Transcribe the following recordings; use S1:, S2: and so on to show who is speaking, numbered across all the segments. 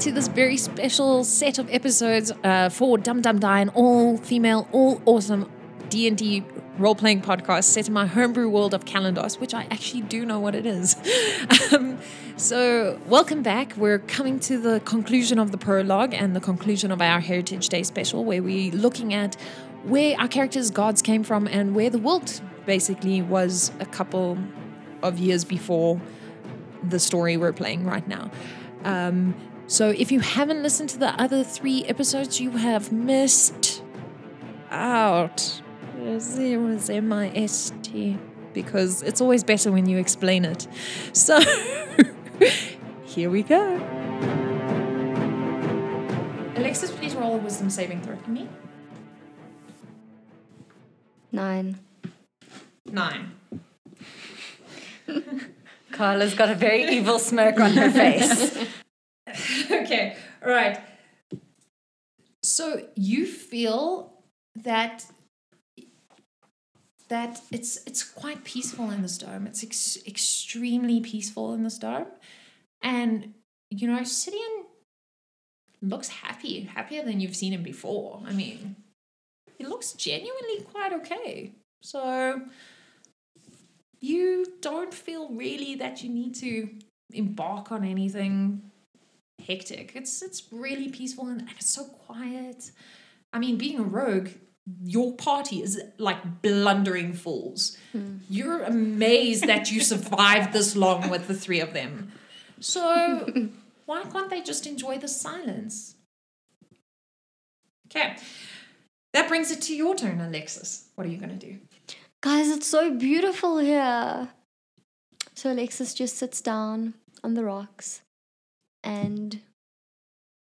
S1: to this very special set of episodes uh, for Dum Dum Die, an all-female, all awesome D&D role-playing podcast set in my homebrew world of Kalandos, which I actually do know what it is. um, so, welcome back. We're coming to the conclusion of the prologue and the conclusion of our Heritage Day special, where we're looking at where our characters' gods came from and where the world basically was a couple of years before the story we're playing right now. Um, so if you haven't listened to the other three episodes, you have missed out. It was M I S T because it's always better when you explain it. So here we go. Alexis, please roll a wisdom saving throw for me.
S2: Nine.
S1: Nine.
S3: Carla's got a very evil smirk on her face.
S1: okay, all right. So you feel that that it's it's quite peaceful in this dome. It's ex- extremely peaceful in this dome, and you know, Sidian looks happy, happier than you've seen him before. I mean, he looks genuinely quite okay. So you don't feel really that you need to embark on anything hectic. It's it's really peaceful and, and it's so quiet. I mean, being a rogue, your party is like blundering fools. Hmm. You're amazed that you survived this long with the three of them. So why can't they just enjoy the silence? Okay. That brings it to your turn, Alexis. What are you gonna do?
S2: Guys, it's so beautiful here. So Alexis just sits down on the rocks and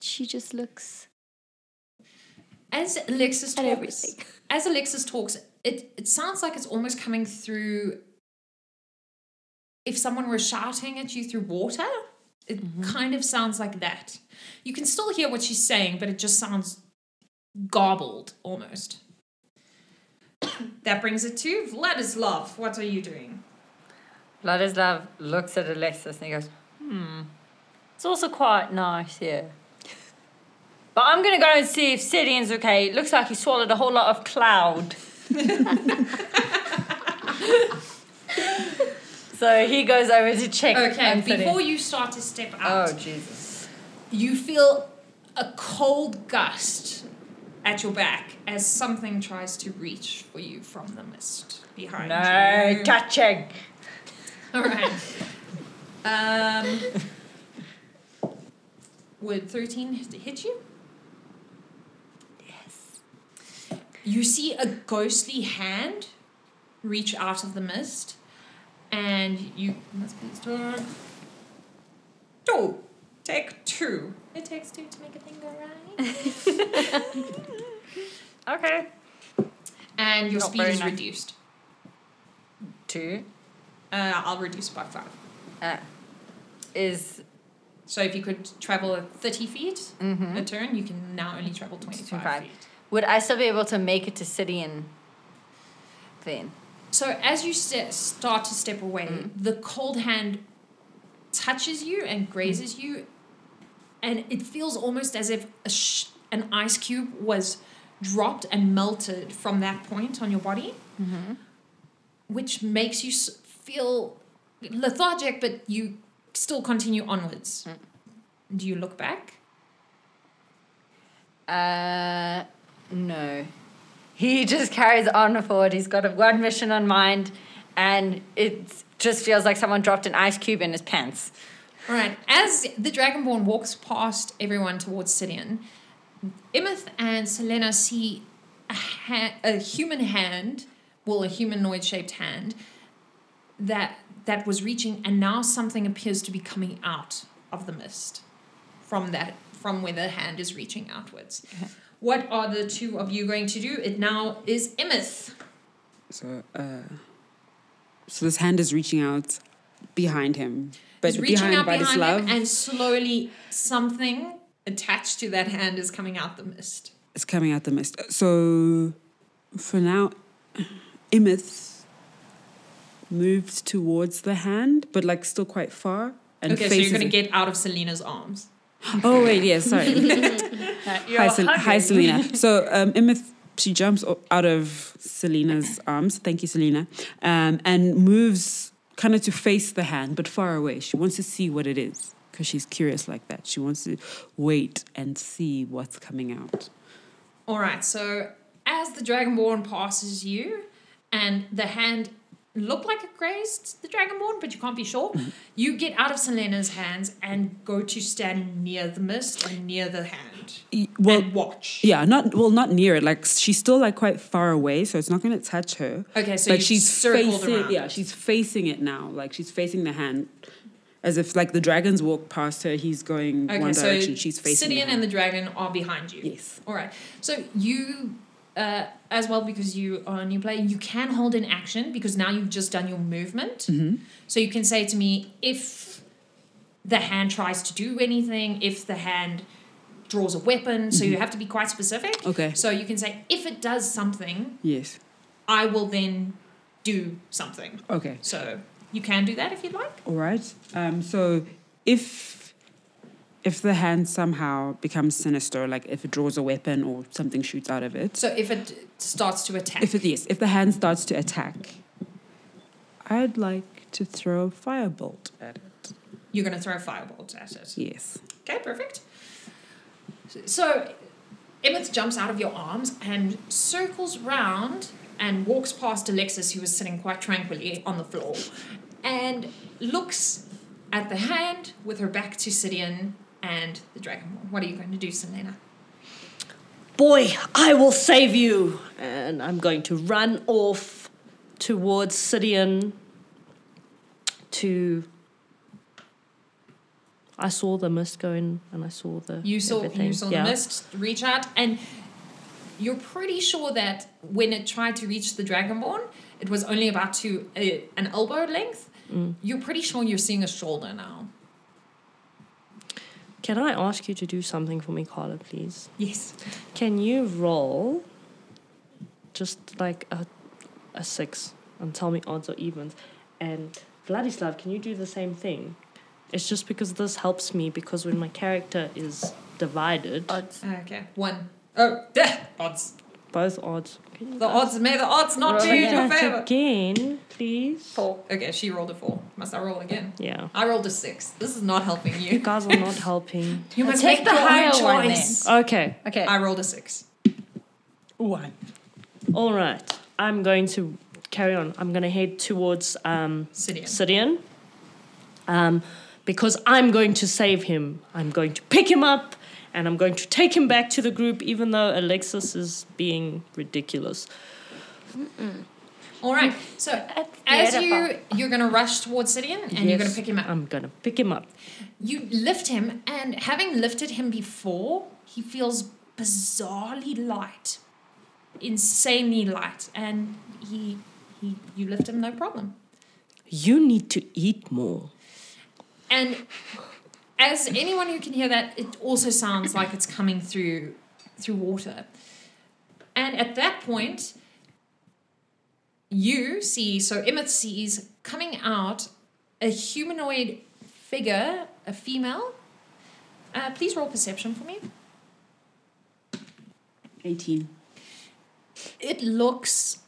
S2: she just looks
S1: As Alexis talks,
S2: everything.
S1: as Alexis talks, it, it sounds like it's almost coming through. If someone were shouting at you through water, it kind of sounds like that. You can still hear what she's saying, but it just sounds garbled almost. that brings it to Vladislav. What are you doing?
S3: Vladislav looks at Alexis and he goes, hmm, it's also quite nice here. But I'm going to go and see if Sidian's okay. It looks like he swallowed a whole lot of cloud. so he goes over to check.
S1: Okay, before you start to step out,
S3: Oh, Jesus.
S1: you feel a cold gust at your back as something tries to reach for you from the mist behind
S3: No
S1: you.
S3: touching.
S1: All right. Um, would 13 hit- hit you?
S3: Yes.
S1: You see a ghostly hand reach out of the mist, and you must be strong. Two. Take two. It takes two to make a thing go right.
S3: Okay.
S1: and your
S3: Not
S1: speed is
S3: nice.
S1: reduced.
S3: Two.
S1: Uh, I'll reduce by five.
S3: Uh, is
S1: So if you could travel at 30 feet
S3: mm-hmm.
S1: a turn, you can now only travel 25
S3: 25.
S1: feet.
S3: Would I still be able to make it to Sidian then?
S1: So as you st- start to step away,
S3: Mm.
S1: the cold hand touches you and grazes you, and it feels almost as if a sh- an ice cube was dropped and melted from that point on your body,
S3: Mm-hmm.
S1: which makes you s- feel lethargic, but you still continue onwards.
S3: Mm.
S1: Do you look back?
S3: Uh, no. He just carries on forward. He's got a one mission on mind, and it just feels like someone dropped an ice cube in his pants.
S1: All right. As the Dragonborn walks past everyone towards Sidian, Imith and Selena see a, ha- a human hand, well, a humanoid shaped hand, that that was reaching, and now something appears to be coming out of the mist from that from where the hand is reaching outwards. What are the two of you going to do? It now is Imith.
S4: So, uh, so this hand is reaching out behind him, but
S1: reaching
S4: behind
S1: out
S4: by
S1: behind
S4: love
S1: him, and slowly something attached to that hand is coming out the mist.
S4: It's coming out the mist. So, for now, Imith moved towards the hand, but like still quite far. And
S1: okay, so you're going to
S4: it.
S1: get out of Selena's arms.
S4: Oh wait, yes, sorry. Hi, Sel- hi. Selena. So um, Imith, she jumps out of Selena's arms. Thank you, Selena, um, and moves kind of to face the hand, but far away. She wants to see what it is because she's curious like that. She wants to wait and see what's coming out.
S1: All right. So as the dragonborn passes you, and the hand looked like it grazed the dragonborn, but you can't be sure. Mm-hmm. You get out of Selena's hands and go to stand near the mist and near the hand
S4: Y- Well,
S1: and watch.
S4: yeah, not well, not near it. Like she's still like quite far away, so it's not going to touch her.
S1: Okay, so
S4: but
S1: you've
S4: she's
S1: circled
S4: facing.
S1: around
S4: Yeah,
S1: it.
S4: she's facing it now. Like she's facing the hand, as if like the dragons walk past her. He's going
S1: Okay,
S4: one
S1: so
S4: direction. She's facing. the
S1: Sidian
S4: hand.
S1: and the dragon are behind you.
S4: Yes.
S1: All right. So you, uh, as well, because you are a new player, you can hold an action because now you've just done your movement.
S4: Mm-hmm.
S1: So you can say to me if the hand tries to do anything, if the hand draws a weapon. So you have to be quite specific.
S4: Mm-hmm. Okay.
S1: So you can say if it does something,
S4: Yes.
S1: I will then do something.
S4: Okay.
S1: So you can do that if you'd like.
S4: All right. Um, so if if the hand somehow becomes sinister, like if it draws a weapon or something shoots out of it,
S1: So if it starts to attack.
S4: if it yes, if the hand starts to attack, I'd like to throw a firebolt at it.
S1: you're going to throw a firebolt at it.
S4: Yes.
S1: Okay, perfect. So, Emmett jumps out of your arms and circles round and walks past Alexis, who was sitting quite tranquilly on the floor, and looks at the hand with her back to Sidian and the Dragonborn. What are you going to do, Selena?
S5: Boy, I will save you! And I'm going to run off towards Sidian to. I saw the mist going and I saw the.
S1: You saw
S5: everything.
S1: you saw
S5: Yeah.
S1: the mist reach out, and you're pretty sure that when it tried to reach the Dragonborn, it was only about to uh, an elbow length.
S5: Mm.
S1: You're pretty sure you're seeing a shoulder now.
S5: Can I ask you to do something for me, Carla, please?
S1: Yes.
S5: Can you roll just like a, a six and tell me odds or evens? And Vladislav, can you do the same thing? It's just because this helps me because when my character is divided,
S3: Odds.
S1: Okay. One. Oh, yeah, odds.
S5: Both odds.
S1: The odds. May the odds not
S3: Roll
S1: be in your
S5: that
S1: favor.
S5: again, please?
S3: Four.
S1: Okay, she rolled a four. Must I roll again?
S5: Yeah.
S1: I rolled a six. This is not helping
S5: You
S1: you.
S5: guys are not helping.
S1: You must
S3: take
S1: make
S3: the
S1: your own
S3: higher one
S1: choice.
S5: Okay.
S3: Okay.
S1: I rolled a six.
S4: One.
S5: All right. I'm going to carry on. I'm going to head towards um,
S1: Sidian.
S5: Sidian. Um, because I'm going to save him. I'm going to pick him up and I'm going to take him back to the group, even though Alexis is being ridiculous.
S1: All right. So as you you're gonna rush towards Sidian and you're gonna pick him up.
S5: I'm going to pick him up.
S1: You lift him, and having lifted him before, he feels bizarrely light, insanely light, and he he you lift him no problem.
S5: You need to eat more.
S1: And as anyone who can hear that, it also sounds like it's coming through through water. And at that point, you see, so Emmett sees coming out a humanoid figure, a female. Uh, please roll perception for me.
S4: 18.
S1: It looks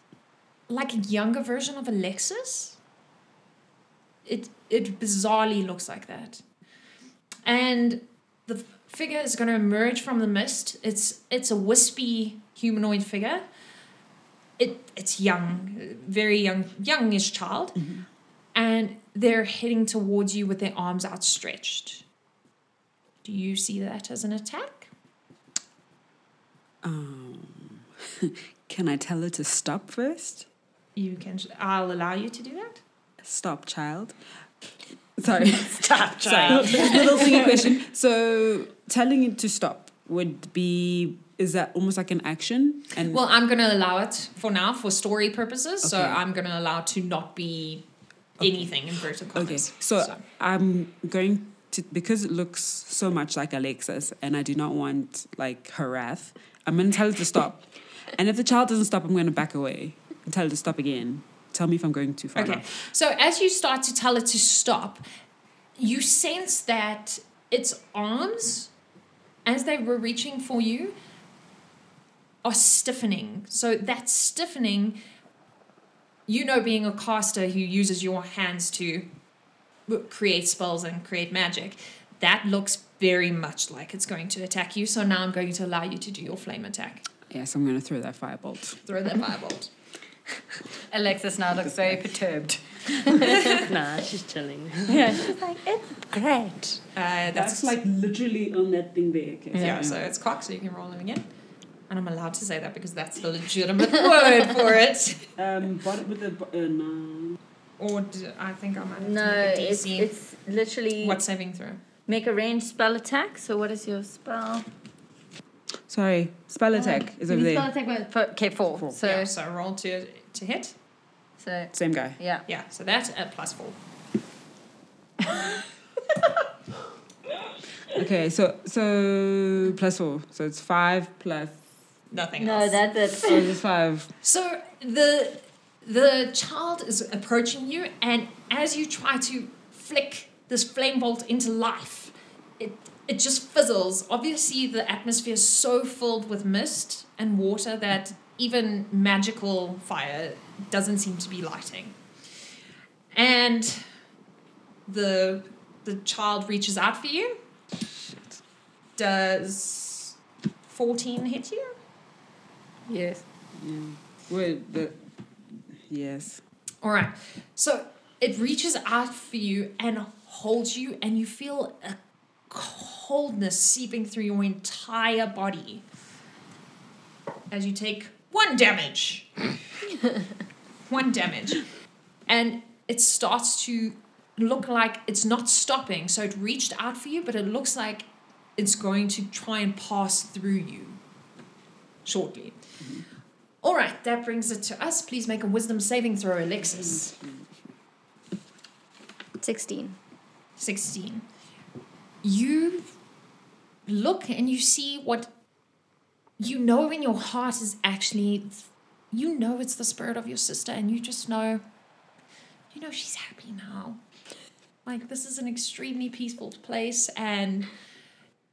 S1: like a younger version of Alexis. It it bizarrely looks like that. And the figure is going to emerge from the mist. It's it's a wispy humanoid figure. It it's young, very young, youngish child, and they're heading towards you with their arms outstretched. Do you see that as an attack?
S4: Um, can I tell her to stop first?
S1: You can. I'll allow you to do that.
S4: Stop, child. Sorry. stop, child. Sorry. Little thingy question. So, telling it to stop would be is that almost like an action? And
S1: Well, I'm going to allow it for now for story purposes. So I'm going to allow to not be anything in inverted
S4: okay.
S1: commas.
S4: So, I'm going to because it looks so much like Alexis, and I do not want like her wrath. I'm going to tell her to stop, and if the child doesn't stop, I'm going to back away and tell her to stop again. Tell me if I'm going too far.
S1: Okay.
S4: now.
S1: So as you start to tell it to stop, you sense that its arms, as they were reaching for you, are stiffening. So that stiffening, you know, being a caster who uses your hands to create spells and create magic, that looks very much like it's going to attack you. So now I'm going to allow you to do your flame attack.
S4: Yes, I'm going to throw that firebolt.
S1: Throw that firebolt.
S3: Alexis now looks very perturbed.
S5: nah, she's chilling.
S3: Yeah, she's like, it's great.
S1: Uh, that's, like
S4: literally on that thing there. Okay,
S1: yeah, so it's cock, so you can roll it again. And I'm allowed to say that because that's the legitimate word for it.
S4: Um, bottom with the uh, no.
S1: Or I think I might have
S3: No,
S1: to make a
S3: it's,
S1: DC.
S3: it's literally
S1: what saving throw?
S3: make a ranged spell attack. So what is your spell?
S4: Sorry, spell attack is over there.
S3: Spell attack with- for- Okay, four.
S4: Four.
S3: So,
S1: yeah, so roll to to hit.
S3: so
S4: Same guy.
S3: yeah.
S1: Yeah, so that's at plus four.
S4: Okay, so so plus four, so it's five plus.
S1: Nothing
S3: No,
S1: else.
S3: that's it.
S4: Oh, it's five.
S1: So the the child is approaching you, and as you try to flick this flame bolt into life, it it just fizzles. Obviously, the atmosphere is so filled with mist and water that even magical fire doesn't seem to be lighting. And the the child reaches out for you. Does fourteen hit you?
S3: Yes.
S4: Yeah. Wait, the yes.
S1: All right. So it reaches out for you and holds you, and you feel a coldness seeping through your entire body as you take one damage. one damage. And it starts to look like it's not stopping. So it reached out for you, but it looks like it's going to try and pass through you shortly. Mm-hmm. All right, that brings it to us. Please make a wisdom saving throw, Alexis.
S2: 16.
S1: 16. You look and you see what you know in your heart is actually, you know it's the spirit of your sister, and you just know, you know, she's happy now. Like, this is an extremely peaceful place, and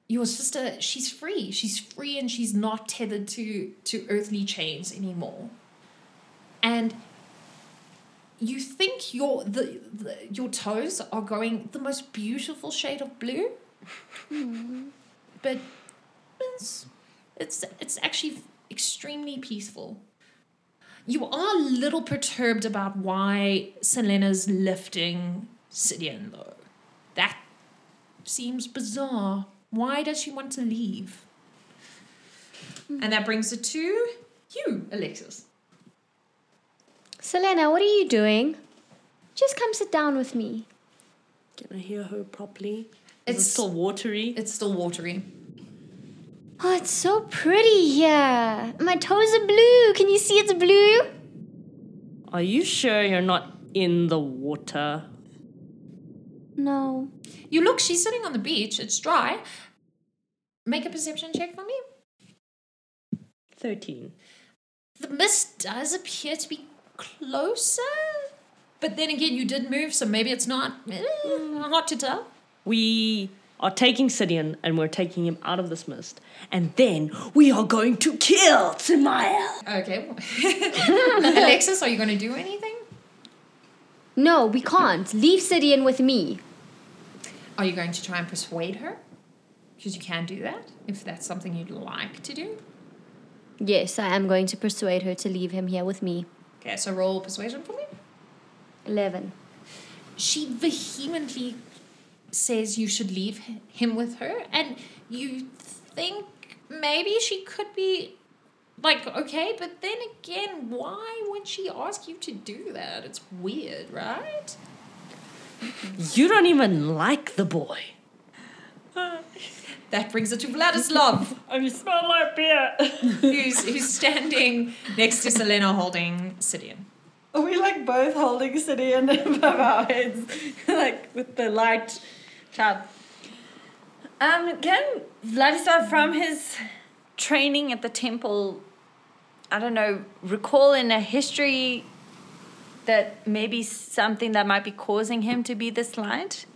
S1: your sister, she's free. She's free and she's not tethered to, to earthly chains anymore. And you think your the, the your toes are going the most beautiful shade of blue, mm-hmm. but it's, it's it's actually extremely peaceful. You are a little perturbed about why Selena's lifting Sidian though. That seems bizarre. Why does she want to leave? And that brings it to you, Alexis.
S2: Selena, what are you doing? Just come sit down with me.
S5: Can I hear her properly? Is
S1: It's-
S5: it still watery?
S1: It's still watery.
S2: Oh, it's so pretty here. My toes are blue. Can you see it's blue?
S5: Are you sure you're not in the water?
S2: No.
S1: You look, she's sitting on the beach, it's dry. Make a perception check for me.
S5: 13.
S1: The mist does appear to be closer, but then again, you did move, so maybe it's not eh, hard to tell.
S5: We are taking Sidian and we're taking him out of this mist. And then we are going to kill Timael.
S1: Okay. Alexis, are you going to do anything?
S2: No, we can't. Leave Sidian with me.
S1: Are you going to try and persuade her? Because you can do that if that's something you'd like to do.
S2: Yes, I am going to persuade her to leave him here with me.
S1: Okay, so roll persuasion for me.
S2: 11.
S1: she vehemently says you should leave him with her and you think maybe she could be like okay but then again why would she ask you to do that? It's weird right?
S5: You don't even like the boy.
S1: that brings it to vladislav.
S5: And I smell like beer.
S1: who's, who's standing next to selena holding sidian.
S3: Are we like both holding Sidian above our heads, like with the light Um, can Vladislav from his training at the temple, I don't know, recall in a history that maybe something that might be causing him to be this light?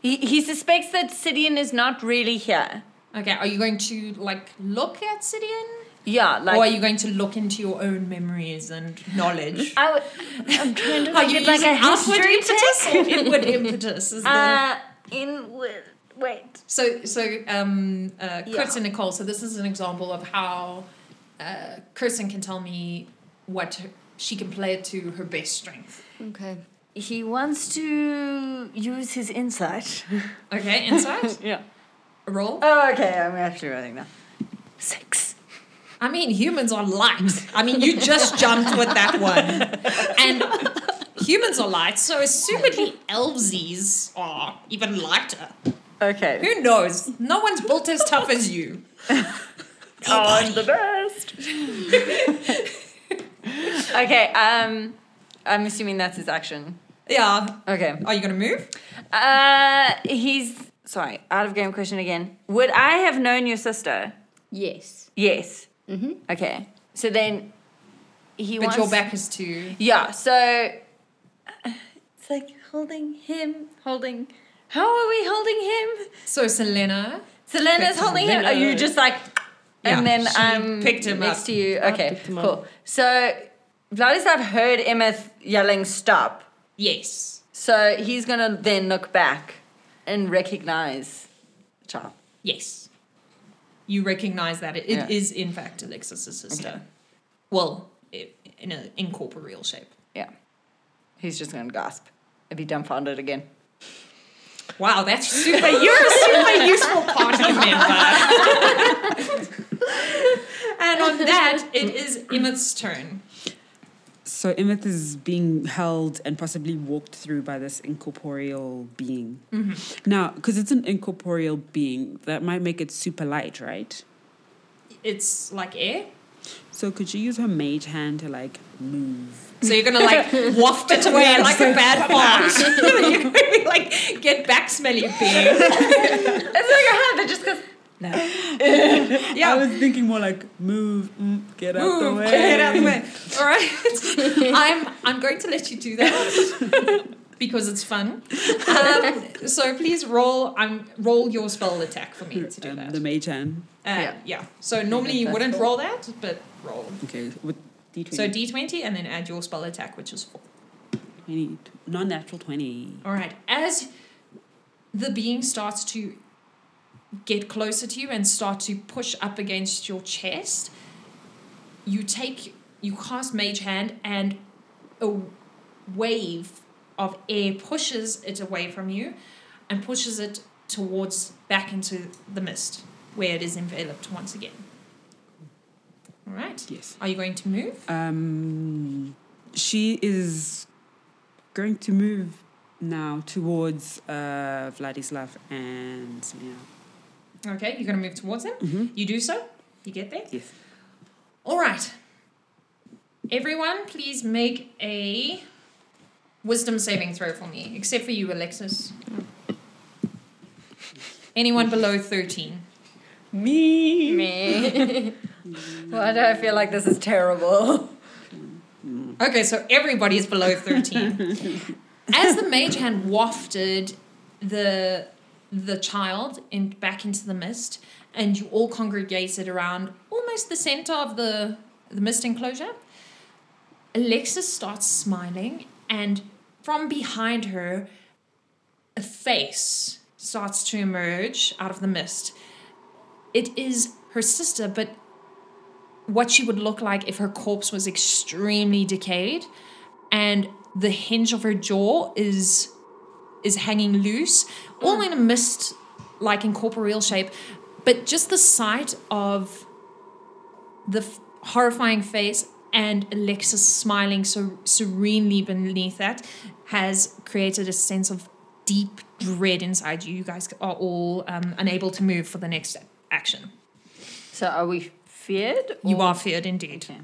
S3: He, he suspects that Sidian is not really here.
S1: Okay, are you going to like look at Sidian?
S3: Yeah, like.
S1: or are you going to look into your own memories and knowledge?
S3: I w- I'm trying to
S1: Are you
S3: it like a
S1: using outward
S3: history
S1: impetus or inward impetus? Is the,
S3: Uh, inward. Wait.
S1: so, so um, uh,
S3: Yeah.
S1: And Nicole. So this is an example of how uh, Kirsten can tell me what her, she can play it to her best strength.
S2: Okay.
S3: He wants to use his insight.
S1: Okay, insight.
S3: yeah.
S1: roll.
S3: Oh, okay. I'm actually writing now. Six.
S1: I mean, humans are light. I mean, you just jumped with that one. And humans are light, so assumedly elvesies are even lighter.
S3: Okay.
S1: Who knows? No one's built as tough as you.
S3: I'm the best. okay. Um, I'm assuming that's his action.
S1: Yeah.
S3: Okay.
S1: Are you going to move?
S3: Uh, he's sorry. Out of game question again. Would I have known your sister?
S2: Yes.
S3: Yes.
S2: Mm-hmm.
S3: Okay. So then he
S1: But
S3: wants.
S1: your back is to.
S3: Yeah. So it's like holding him, holding. How are we holding him?
S1: So, Selena.
S3: Selena's holding him. Are you just like? and
S1: Yeah,
S3: then
S1: she
S3: I'm
S1: picked him
S3: next
S1: up.
S3: to you. Okay. Cool.
S5: up.
S3: So Vladislav heard Emeth yelling "stop."
S1: Yes.
S3: So he's gonna then look back and recognize the child.
S1: Yes. You recognize that it, it is
S3: Yeah.
S1: in fact Alexis's sister.
S3: Okay.
S1: Well, i in an incorporeal shape.
S3: Yeah. He's just gonna gasp and be dumbfounded again.
S1: Wow, that's super. You're a super useful party member. and on that, it is Emmett's turn.
S4: So Emmet is being held and possibly walked through by this incorporeal being. Mm-hmm. Now, because it's an incorporeal being, that might make it super light, right?
S1: It's like air.
S4: So could you use her mage hand to like move?
S1: So you're gonna like waft it away like a bad fart. you're gonna be like get back smelly being.
S3: It's like a hand that just goes.
S4: I
S1: Yeah.
S4: was thinking more like move, mm, get out the
S1: Move,
S4: way.
S1: get out of the way. All right. I'm I'm going to let you do that because it's fun. Um, so please roll. Um, roll your spell attack for me to do
S4: Um,
S1: that.
S4: the mage hand.
S1: Uh,
S3: Yeah.
S1: yeah. So normally you wouldn't roll that, but roll.
S4: Okay, with d20.
S1: So d20 and then add your spell attack, which is four.
S4: 20, non-natural 20.
S1: All right. As the being starts to get closer to you and start to push up against your chest, you take you cast Mage Hand and a wave of air pushes it away from you and pushes it towards back into the mist where it is enveloped once again. All right.
S4: Yes.
S1: Are you going to move?
S4: Um, she is going to move now towards uh, Vladislav and Selena.
S1: Okay, you're going to move towards him.
S4: Mm-hmm.
S1: You do so. You get there.
S4: Yes.
S1: All right. Everyone, please make a wisdom saving throw for me, except for you, Alexis. Anyone below 13?
S3: Me. Me. Why do I feel like this is terrible?
S1: Okay, so everybody is below 13. As the mage hand wafted the the child in back into the mist, and you all congregated around almost the center of the the mist enclosure, Alexis starts smiling, and from behind her, a face starts to emerge out of the mist. It is her sister, but what she would look like if her corpse was extremely decayed and the hinge of her jaw is is hanging loose all in a mist like incorporeal shape but just the sight of the f- horrifying face and Alexis smiling so serenely beneath that has created a sense of deep dread inside you. You guys are all um, unable to move for the next action.
S3: So are we feared?
S1: You are feared indeed.
S3: Okay.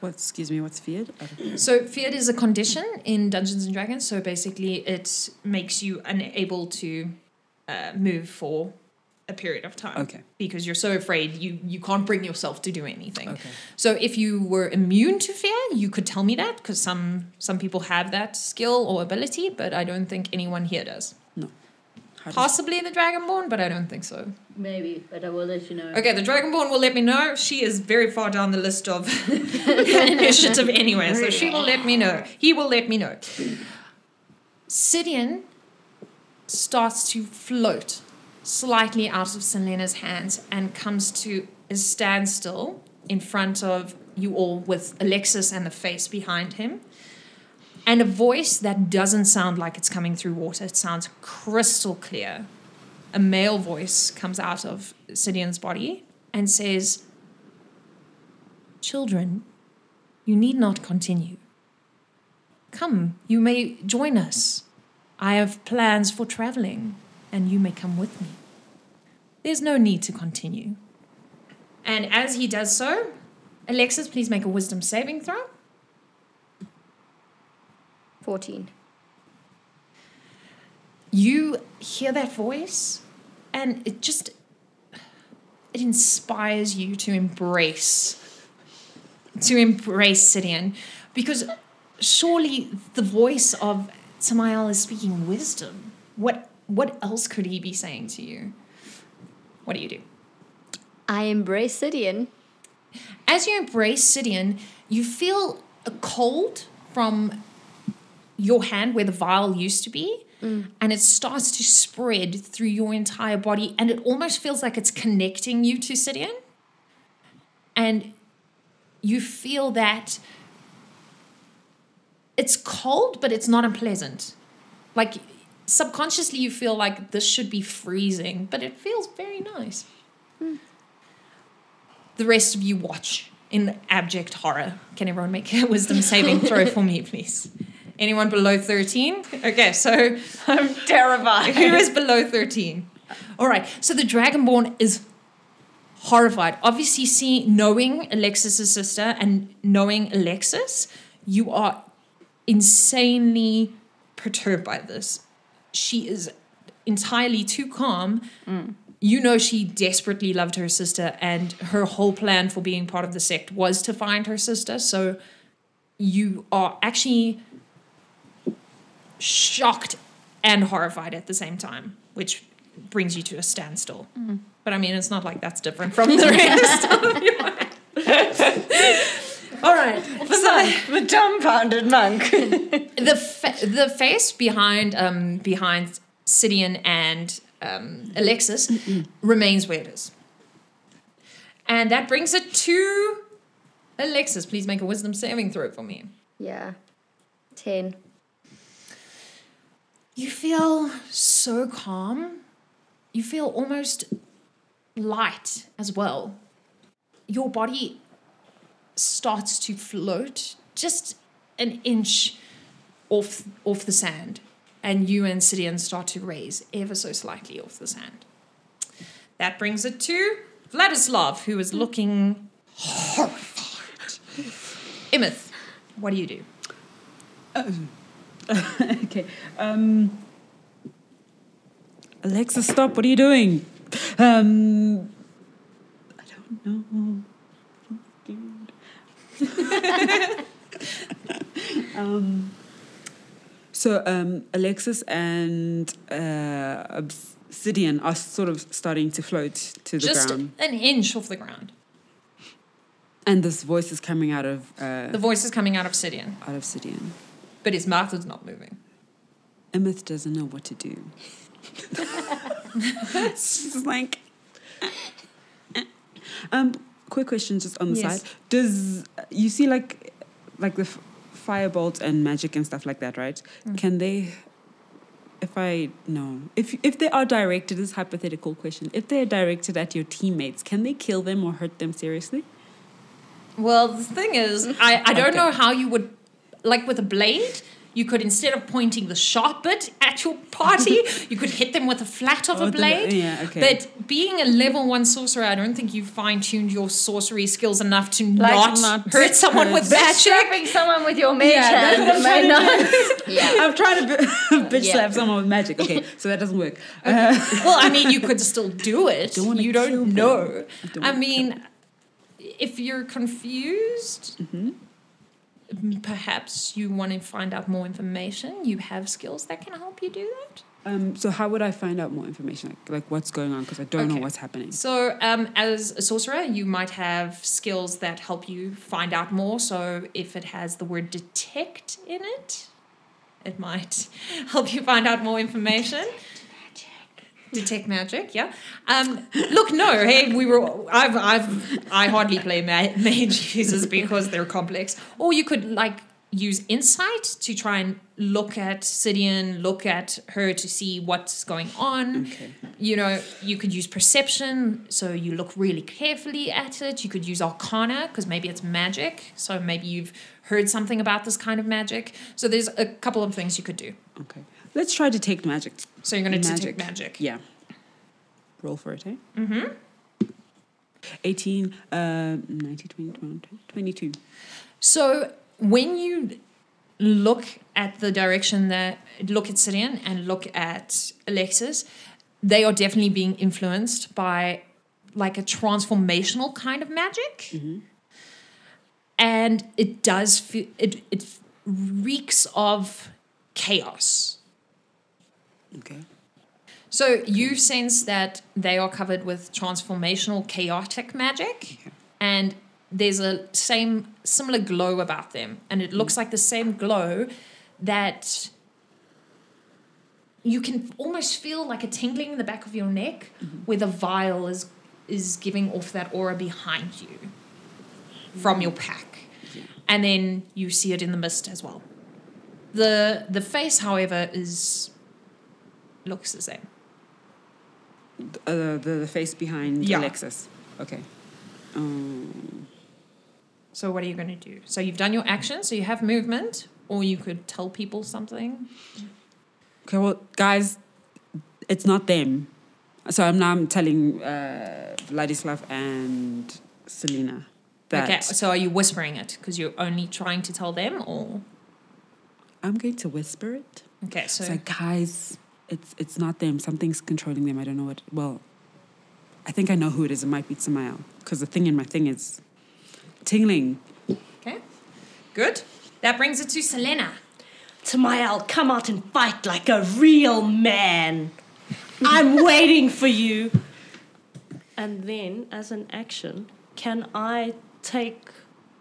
S4: What, excuse me, what's feared?
S1: So feared is a condition in Dungeons and Dragons. So basically, it makes you unable to uh, move for a period of time.
S4: Okay.
S1: Because you're so afraid, you you can't bring yourself to do anything.
S4: Okay.
S1: So if you were immune to fear, you could tell me that because some some people have that skill or ability, but I don't think anyone here does.
S4: How does-
S1: Possibly the Dragonborn, but I don't think so.
S3: Maybe, but I will let you know.
S1: Okay, the Dragonborn will let me know. She is very far down the list of initiative anyway, so she will let me know. He will let me know. Sidian starts to float slightly out of Selena's hands and comes to a standstill in front of you all with Alexis and the face behind him. And a voice that doesn't sound like it's coming through water. It sounds crystal clear a male voice comes out of Sidian's body and says, Children, you need not continue. Come, you may join us. I have plans for traveling, and you may come with me. There's no need to continue. And as he does so, Alexis, please make a wisdom saving throw.
S2: 14.
S1: you hear that voice and it just it inspires you to embrace to embrace Sidian because surely the voice of Samael is speaking wisdom what what else could he be saying to you what do you do
S2: I embrace Sidian.
S1: as you embrace Sidian, you feel a cold from your hand where the vial used to be, mm. and it starts to spread through your entire body, and it almost feels like it's connecting you to Sidian. And you feel that it's cold, but it's not unpleasant. Like subconsciously, you feel like this should be freezing, but it feels very nice mm. the rest of you watch in abject horror. Can everyone make a wisdom saving throw for me, please? Anyone below 13? Okay, so
S3: I'm terrified.
S1: who is below 13? All right, so the Dragonborn is horrified. Obviously, see, knowing Alexis's sister and knowing Alexis, you are insanely perturbed by this. She is entirely too calm. Mm. You know, she desperately loved her sister, and her whole plan for being part of the sect was to find her sister. So you are actually shocked and horrified at the same time, which brings you to a standstill. But I mean, it's not like that's different from the rest of your All right. So
S3: the dumbfounded monk.
S1: the fa- the face behind um behind Sidian and um, Alexis remains where it is, and that brings it to Alexis. Please make a wisdom saving throw for me.
S2: Yeah. 10.
S1: You feel so calm. You feel almost light as well. Your body starts to float just an inch off off the sand, and you and Sidian start to raise ever so slightly off the sand. That brings it to Vladislav, who is looking horrified. Imith, what do you do?
S4: Um, okay. Um, Alexa, stop. What are you doing? Um, I don't know. I'm scared. um, so um, Alexis and uh, Obsidian are sort of starting to float to the
S1: Just
S4: ground,
S1: an inch off the ground.
S4: and this voice is coming out of uh,
S1: The voice is coming out of Sidian,
S4: out of Obsidian.
S1: But his mouth is not moving.
S4: Emeth doesn't know what to do. She's like, um, quick question just on the
S1: Yes.
S4: side. Does you see like, like the f- firebolt and magic and stuff like that, right?
S1: Mm.
S4: Can they? If I no, if if they are directed, this is a hypothetical question. If they are directed at your teammates, can they kill them or hurt them seriously?
S1: Well, the thing is, I, I don't
S4: Okay.
S1: know how you would, like with a blade, you could instead of pointing the sharp bit at your party, you could hit them with the flat of
S4: Oh,
S1: a
S4: the-
S1: blade.
S4: yeah, okay.
S1: But being a level one sorcerer, I don't think you fine tuned your sorcery skills enough to
S3: Like
S1: not,
S4: not
S1: hurt someone with magic.
S3: Stabbing someone with your mage
S4: Yeah, that's
S3: hand
S4: what I'm
S3: may
S4: trying to
S3: not.
S2: Yeah.
S4: I'm trying to bi- bitch
S2: Yeah.
S4: slap someone with magic. Okay, so that doesn't work. Uh,
S1: well, I mean, you could still do it.
S4: Don't
S1: you don't know.
S4: I don't
S1: I mean, if you're confused,
S4: Mm-hmm.
S1: Perhaps you want to find out more information. You have skills that can help you do that.
S4: Um, so how would I find out more information? Like, like what's going on? Because I don't know what's happening.
S1: So, um, as a sorcerer, you might have skills that help you find out more. So, if it has the word detect in it, it might help you find out more information. Detect magic, yeah. Um, look, no, hey, we were. I've, I've, I hardly play ma- mage users because they're complex. Or you could like use insight to try and look at Sidian, look at her to see what's going on
S4: Okay.
S1: you know, you could use perception, so you look really carefully at it. You could use arcana, because maybe it's magic. So maybe you've heard something about this kind of magic. So there's a couple of things you could do.
S4: Okay. Let's try to take magic.
S1: So you're going to detect magic.
S4: Yeah. Roll for it, eh? Mm-hmm. 18, uh, 19, 20, 22.
S1: So when you look at the direction that look at Sidian and look at Alexis, they are definitely being influenced by like a transformational kind of magic. Mm-hmm. And it does feel it it reeks of chaos.
S4: Okay.
S1: So you sense that they are covered with transformational chaotic magic, and there's a same similar glow about them, and it looks like the same glow that you can almost feel like a tingling in the back of your neck, where the vial is is giving off that aura behind you from your pack, and then you see it in the mist as well. The the face, however, is looks the same.
S4: Uh, the, the face behind
S1: Yeah.
S4: Alexis. Okay. Um,
S1: So what are you going to do? So you've done your action, so you have movement, or you could tell people something.
S4: okay, well, guys, it's not them. So I'm now I'm telling uh, Vladislav and Selena that
S1: Okay, so are you whispering it because you're only trying to tell them, or
S4: I'm going to whisper it.
S1: okay? So
S4: It's like, guys, it's it's not them. Something's controlling them. I don't know what. Well, I think I know who it is. It might be Samael because the thing in my thing is tingling.
S1: okay, good. That brings it to Selena.
S5: Tamael, come out and fight like a real man. I'm waiting for you. And then, as an action, can I take,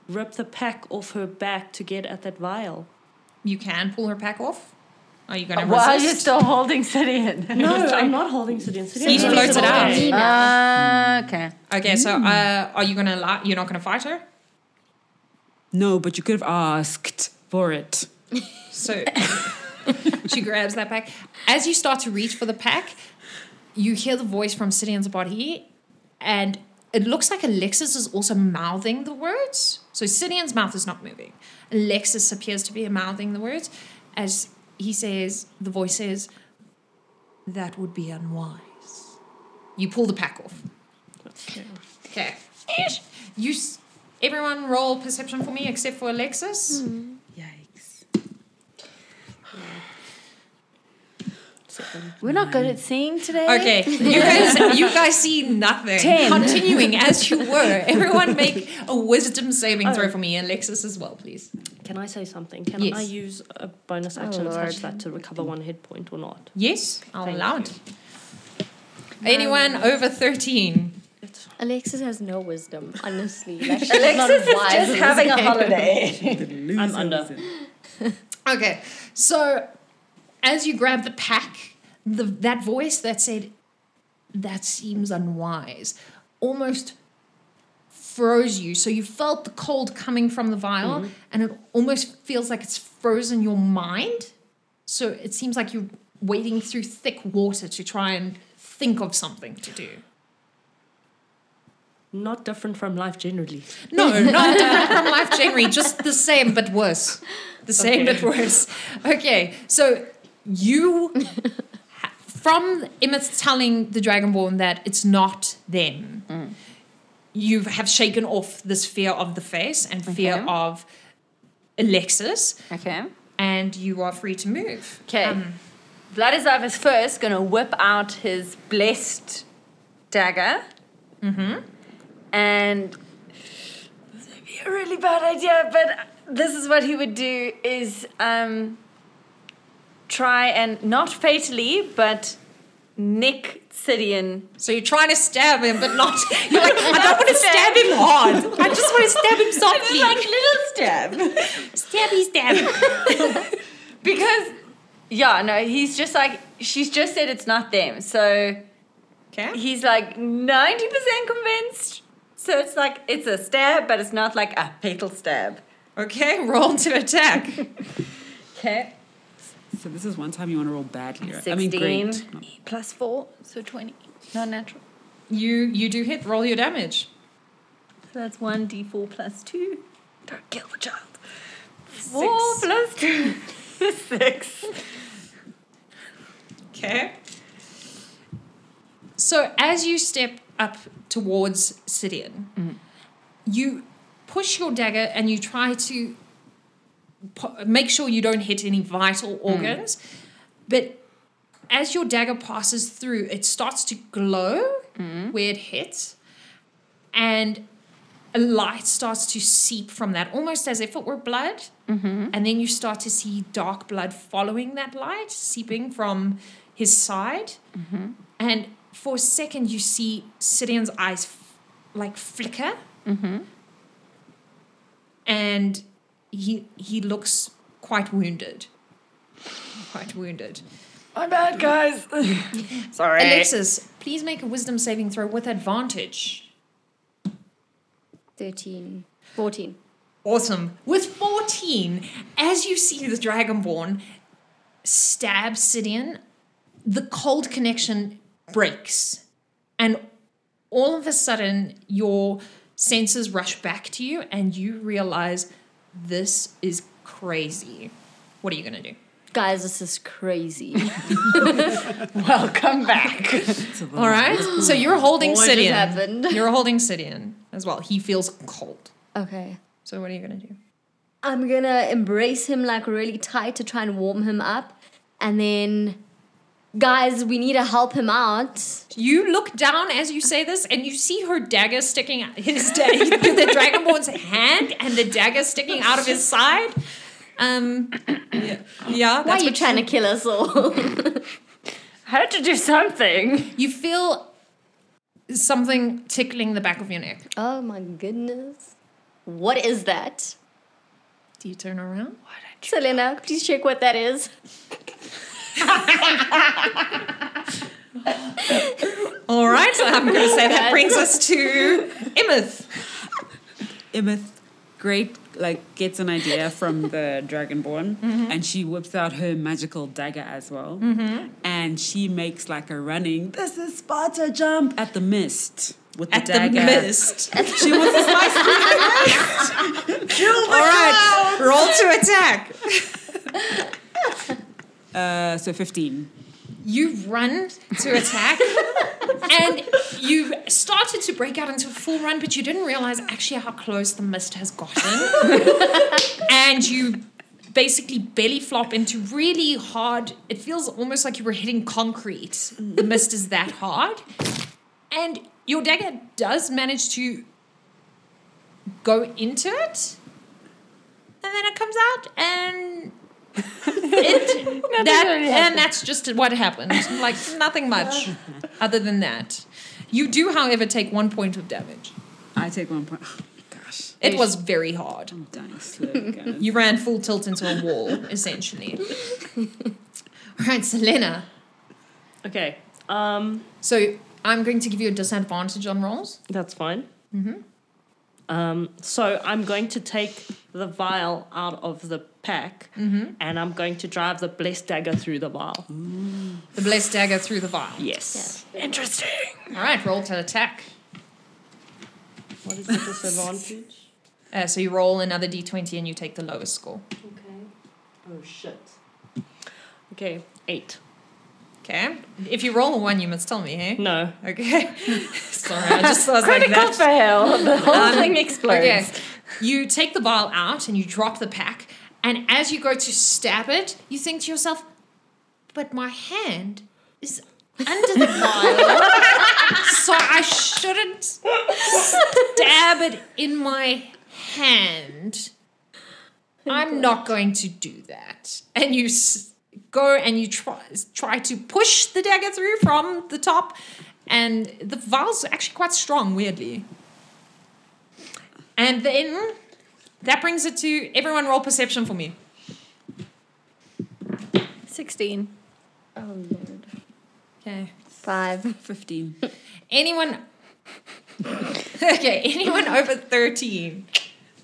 S5: rip the pack off her back to get at that vial?
S1: You can pull her pack off. Are you going to
S3: Why are
S1: resist?
S3: you still holding Sidian?
S5: No, I'm not holding Sidian. Sidian
S1: He's
S5: is
S1: floated out.
S5: okay.
S3: Ah, okay.
S1: Okay, so uh, are you going to allow? You're not going to fight her.
S4: No, but you could have asked for it.
S1: So she grabs that pack. As you start to reach for the pack, you hear the voice from Sidian's body, and it looks like Alexis is also mouthing the words. So Sidian's mouth is not moving. Alexis appears to be mouthing the words as he says, the voice says, that would be unwise. You pull the pack off. Okay. okay. You, s- everyone roll perception for me except for Alexis. Hmm.
S4: Yikes.
S3: We're not good at seeing today.
S1: Okay, you guys, you guys see nothing.
S3: Ten.
S1: Continuing as you were. Everyone make a wisdom saving throw oh. for me, and Alexis as well, please.
S5: Can I say something? Can
S1: Yes.
S5: I use a bonus oh, action
S3: Lord.
S5: attached that to recover one hit point or not?
S1: Yes, I'll
S5: Thank
S1: allow
S5: you.
S1: it. Anyone over thirteen?
S2: Alexis has no wisdom, honestly. Like, she's
S3: Alexis
S2: not
S3: is just having a holiday.
S5: I'm under.
S1: Okay, so as you grab the pack, the that voice that said, "That seems unwise," almost froze you. So you felt the cold coming from the vial, mm-hmm. and it almost feels like it's frozen your mind. So it seems like you're wading through thick water to try and think of something to do.
S5: Not different from life generally.
S1: No, not different from life generally, just the same but worse. The same
S5: Okay.
S1: but worse. Okay, so you, from Emmett telling the Dragonborn that it's not them, you have shaken off this fear of the face and fear
S3: Okay.
S1: of Alexis,
S3: Okay.
S1: and you are free to move.
S3: Okay.
S1: Um,
S3: Vladislav is first going to whip out his blessed dagger. Mm-hmm. And this would be a really bad idea, but this is what he would do is um, try and not fatally, but nick Sidian.
S1: So you're trying to stab him, but not. You're like, I don't want to stab him hard. I just want to stab him softly.
S3: Like little stab.
S1: stabby stab.
S3: Because, yeah, no, he's just like, she's just said it's not them. So
S1: Okay.
S3: he's like 90% convinced. So it's like, it's a stab, but it's not like a fatal stab.
S1: Okay. Roll to attack.
S3: Okay.
S4: So this is one time you want to roll badly, right?
S3: 16
S4: I mean, great. No.
S3: plus 4, so 20. Not natural.
S1: You you do hit. Roll your damage.
S3: So that's 1d4 plus 2. Don't kill the child. 4
S1: Six.
S3: plus 2. 6.
S1: Okay. So as you step up towards Sidian, you push your dagger and you try to po- make sure you don't hit any vital mm. organs. But as your dagger passes through, it starts to glow mm. where it hits, and a light starts to seep from that, almost as if it were blood. Mm-hmm. And then you start to see dark blood following that light, seeping from his side. Mm-hmm. And for a second, you see Sidian's eyes f- like flicker. Mm-hmm. And he he looks quite wounded. Quite wounded.
S3: I'm bad, guys. Sorry.
S1: Alexis, please make a wisdom saving throw with advantage.
S2: 13. 14.
S1: Awesome. With 14, as you see the Dragonborn stab Sidian, the cold connection breaks. And all of a sudden, your senses rush back to you, and you realize this is crazy. What are you going to do?
S2: Guys, this is crazy.
S3: Welcome back.
S1: All right. So you're holding
S2: What just
S1: Sidian.
S2: happened?
S1: You're holding Sidian as well. He feels cold.
S2: okay.
S1: So what are you going to do?
S2: I'm gonna embrace him like really tight to try and warm him up. And then, guys, we need to help him out.
S1: You look down as you say this, and you see her dagger sticking out his da- the dragonborn's hand and the dagger sticking out of his side. Um, yeah, yeah
S2: Why are you
S1: what
S2: trying to kill us all?
S3: I Had to do something.
S1: You feel something tickling the back of your neck.
S2: oh my goodness. What is that?
S1: Do you turn around?
S2: Selena, please check what that is.
S1: All right, I'm going to say that brings us to Imith.
S4: Imith, great, like gets an idea from the Dragonborn, mm-hmm. and she whips out her magical dagger as well, mm-hmm. and she makes like a running. This is Sparta jump at the mist with the
S1: At the mist.
S4: She was to slice through the mist. Kill the
S1: All right, roll to attack.
S4: Uh, so fifteen.
S1: You run to attack, and you started to break out into a full run, but you didn't realize actually how close the mist has gotten. and you basically belly flop into really hard, it feels almost like you were hitting concrete. The mist is that hard. And your dagger does manage to go into it, and then it comes out and it that and that's just what happened. Like nothing much other than that. You do, however, take one point of damage.
S4: I take one point. Oh gosh,
S1: It was very hard.
S4: I'm dying slow. guys.
S1: You ran full tilt into a wall, essentially. All right, Selena.
S5: Okay. Um,
S1: So I'm going to give you a disadvantage on rolls.
S5: that's fine. Mm-hmm. Um, so I'm going to take the vial out of the pack, and I'm going to drive the blessed dagger through the vial.
S1: The blessed dagger through the vial.
S5: Yes.
S3: Interesting.
S1: All right, roll to attack.
S5: What is the disadvantage?
S1: Uh, so you roll another d20 and you take the lowest score.
S5: Okay. Oh shit. Okay, eight.
S1: Okay. If you roll a one, you must tell me, hey?
S5: No.
S1: Okay. Sorry, I just was like
S3: Critical
S1: that.
S3: fail. The whole
S1: Um,
S3: thing explodes.
S1: Okay. You take the vial out and you drop the pack, and as you go to stab it, you think to yourself, but my hand is under the vial, so I shouldn't stab it in my hand. I'm not going to do that. And you s- go and you try try to push the dagger through from the top, and the vial's actually quite strong, weirdly. And then that brings it to everyone roll perception for me.
S3: 16.
S2: Oh lord.
S1: Okay.
S2: Five.
S4: 15.
S1: Anyone Okay, anyone over 13.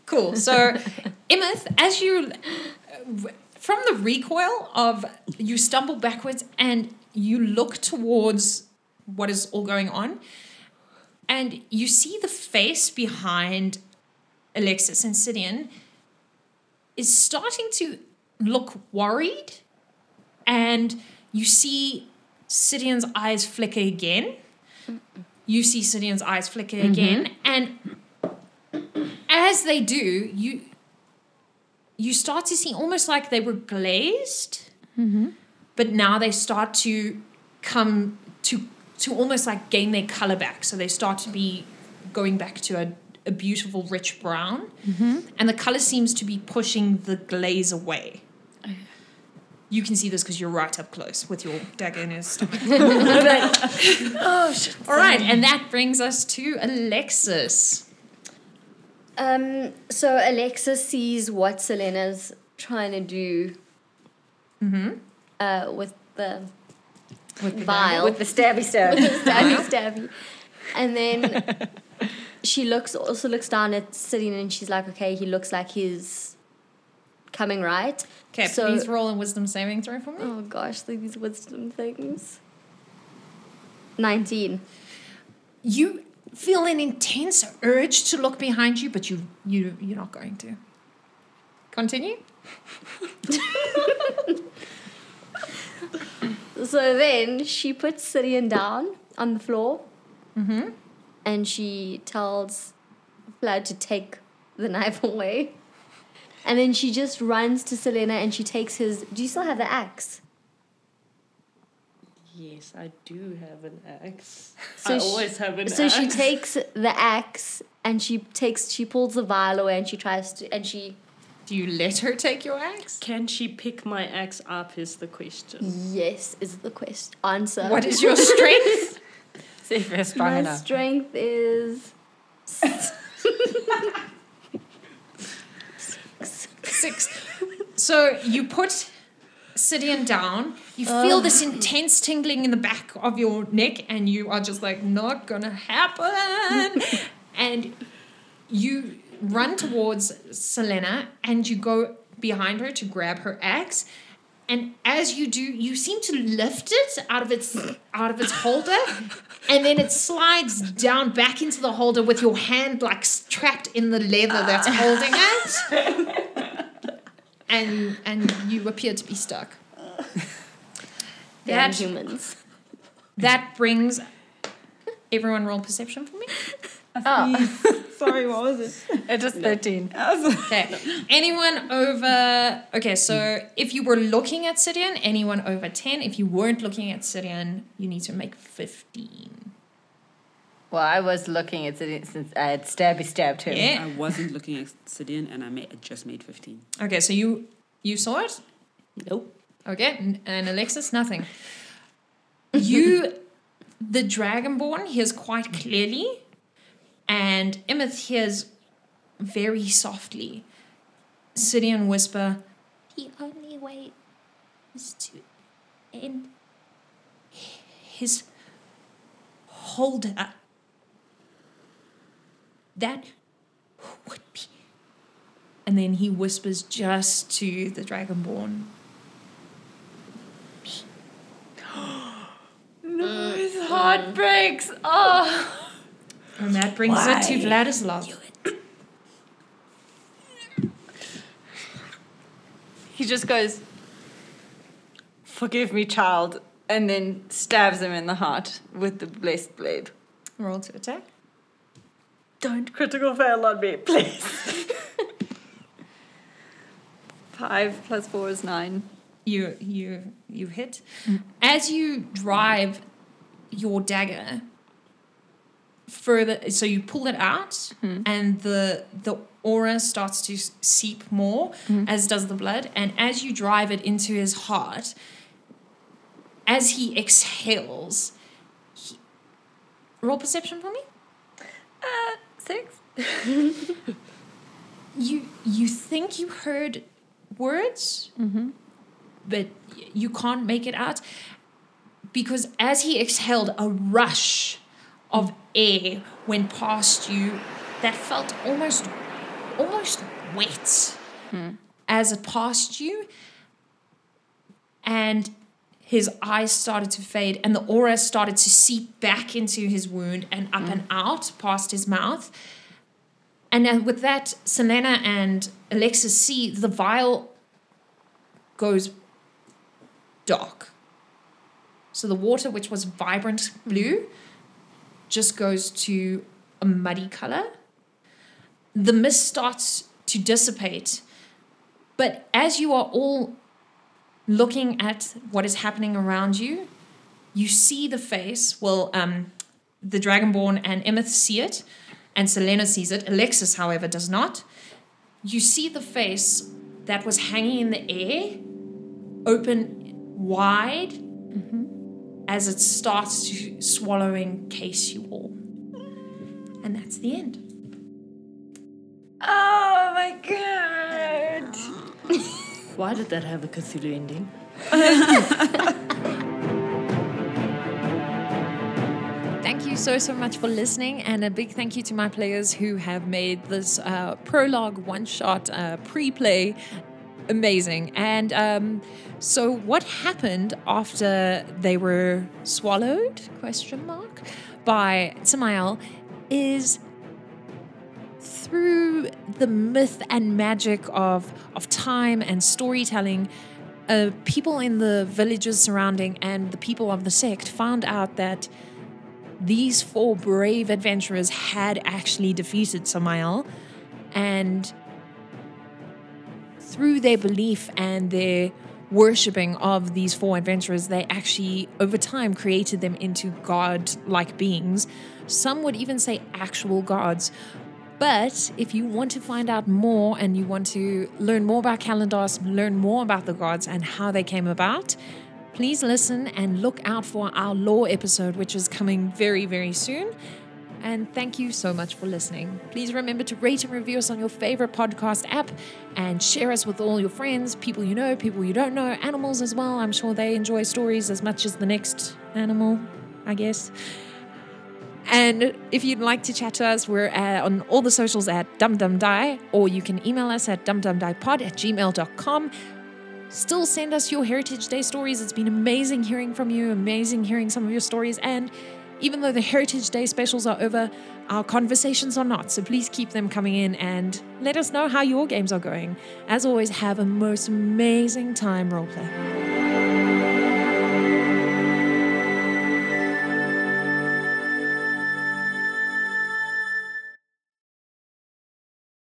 S1: Cool. So, Imith, as you uh, from the recoil of you stumble backwards and you look towards what is all going on and you see the face behind Alexis and Sidian is starting to look worried and you see Sidian's eyes flicker again. You see Sidian's eyes flicker mm-hmm. again, and as they do, you you start to see almost like they were glazed, mm-hmm. but now they start to come to to almost like gain their color back. So they start to be going back to a, a beautiful rich brown, mm-hmm. and the color seems to be pushing the glaze away. You can see this because you're right up close with your dagger in his stomach.
S3: Oh, shit.
S1: All right, and that brings us to Alexis.
S2: Um. So Alexa sees what Selena's trying to do. Mm-hmm. Uh, with the
S1: With the
S2: vial.
S3: With the stabby stab.
S2: with the stabby stabby. And then she looks also looks down at Sidian and she's like, okay, he looks like he's coming right.
S1: Okay,
S2: So-
S1: please roll a wisdom saving throw for me.
S2: Oh gosh, these wisdom things. Nineteen.
S1: You feel an intense urge to look behind you, but you you you're not going to. Continue.
S2: So then she puts Sidian down on the floor. Mm-hmm. And she tells Vlad to take the knife away. And then she just runs to Selena and she takes his. Do you still have the axe?
S5: Yes, I do have an axe.
S2: So
S5: I
S2: she-
S5: always have an
S2: so
S5: axe.
S2: So she takes the axe and she takes she pulls the vial away and she tries to and she
S1: Do you let her take your axe?
S5: Can she pick my axe up? Is the question.
S2: yes is the quest answer.
S1: What is your strength?
S3: See if you're strong
S2: my
S3: enough.
S2: strength is
S1: Six. So you put Sidian down. You feel this um. intense tingling in the back of your neck, and you are just like, not gonna happen. and you run towards Selena, and you go behind her to grab her axe. And as you do, you seem to lift it out of its out of its holder, and then it slides down back into the holder with your hand like trapped in the leather that's ah. holding it and and you appear to be stuck.
S2: damn
S1: That
S2: humans.
S1: that brings everyone roll perception for me.
S3: Oh,
S4: Sorry, what was it?
S3: It it is 13.
S1: Okay. Anyone over okay, so if you were looking at Sidian, anyone over 10. If you weren't looking at Sidian, you need to make 15.
S3: Well, I was looking at it since uh, I had stabby stabbed him.
S1: Yeah.
S4: I wasn't looking at Sidian and I, made, I just made 15.
S1: Okay, so you you saw it?
S5: Nope.
S1: Okay, and Alexis, nothing. You, the Dragonborn, hears quite clearly, and Imith hears very softly. Sidian whisper, The only way is to end his holder. Uh, That would be. And then he whispers just to the Dragonborn,
S3: No, his heart breaks. Ah. Oh.
S1: And that brings it to Vladislav.
S3: He just goes, Forgive me, child, and then stabs him in the heart with the blessed blade.
S1: Roll to attack.
S3: Don't critical fail on me, please. Five plus four is nine.
S1: You you you hit. As you drive your dagger further. So you pull it out, and the the aura starts to seep more, as does the blood. And as you drive it into his heart, as he exhales, he, roll perception for me.
S3: Uh, six.
S1: You you think you heard words, mm-hmm. but you can't make it out because as he exhaled, a rush of air went past you that felt almost almost wet hmm. as it passed you, and his eyes started to fade, and the aura started to seep back into his wound and up and mm. out past his mouth. And then with that, Selena and Alexis see the vial goes dark. So the water, which was vibrant blue, just goes to a muddy color. The mist starts to dissipate. But as you are all looking at what is happening around you, you see the face. Well, um, the Dragonborn and Emeth see it, and Selena sees it. Alexis, however, does not. You see the face that was hanging in the air open wide as it starts to swallow and case you all. And that's the end.
S3: Oh my god.
S5: Why did that have a Cthulhu ending?
S1: Thank you so, so much for listening, and a big thank you to my players who have made this uh, prologue one shot uh, pre play amazing. And um, so, what happened after they were swallowed? Question mark by Samael is through the myth and magic of of time and storytelling, uh, people in the villages surrounding and the people of the sect found out that these four brave adventurers had actually defeated Samael, and through their belief and their worshipping of these four adventurers, they actually, over time, created them into god like beings. Some would even say actual gods. But if you want to find out more and you want to learn more about calendars, learn more about the gods and how they came about, please listen and look out for our lore episode, which is coming very, very soon. And thank you so much for listening. Please remember to rate and review us on your favorite podcast app and share us with all your friends, people you know, people you don't know, animals as well. I'm sure they enjoy stories as much as the next animal, I guess. And if you'd like to chat to us, we're uh, on all the socials at dumdumdie, or you can email us at dumdumdiepod at gmail.com. Still send us your Heritage Day stories. It's been amazing hearing from you, amazing hearing some of your stories. And even though the Heritage Day specials are over, our conversations are not. So please keep them coming in and let us know how your games are going. As always, have a most amazing time roleplay.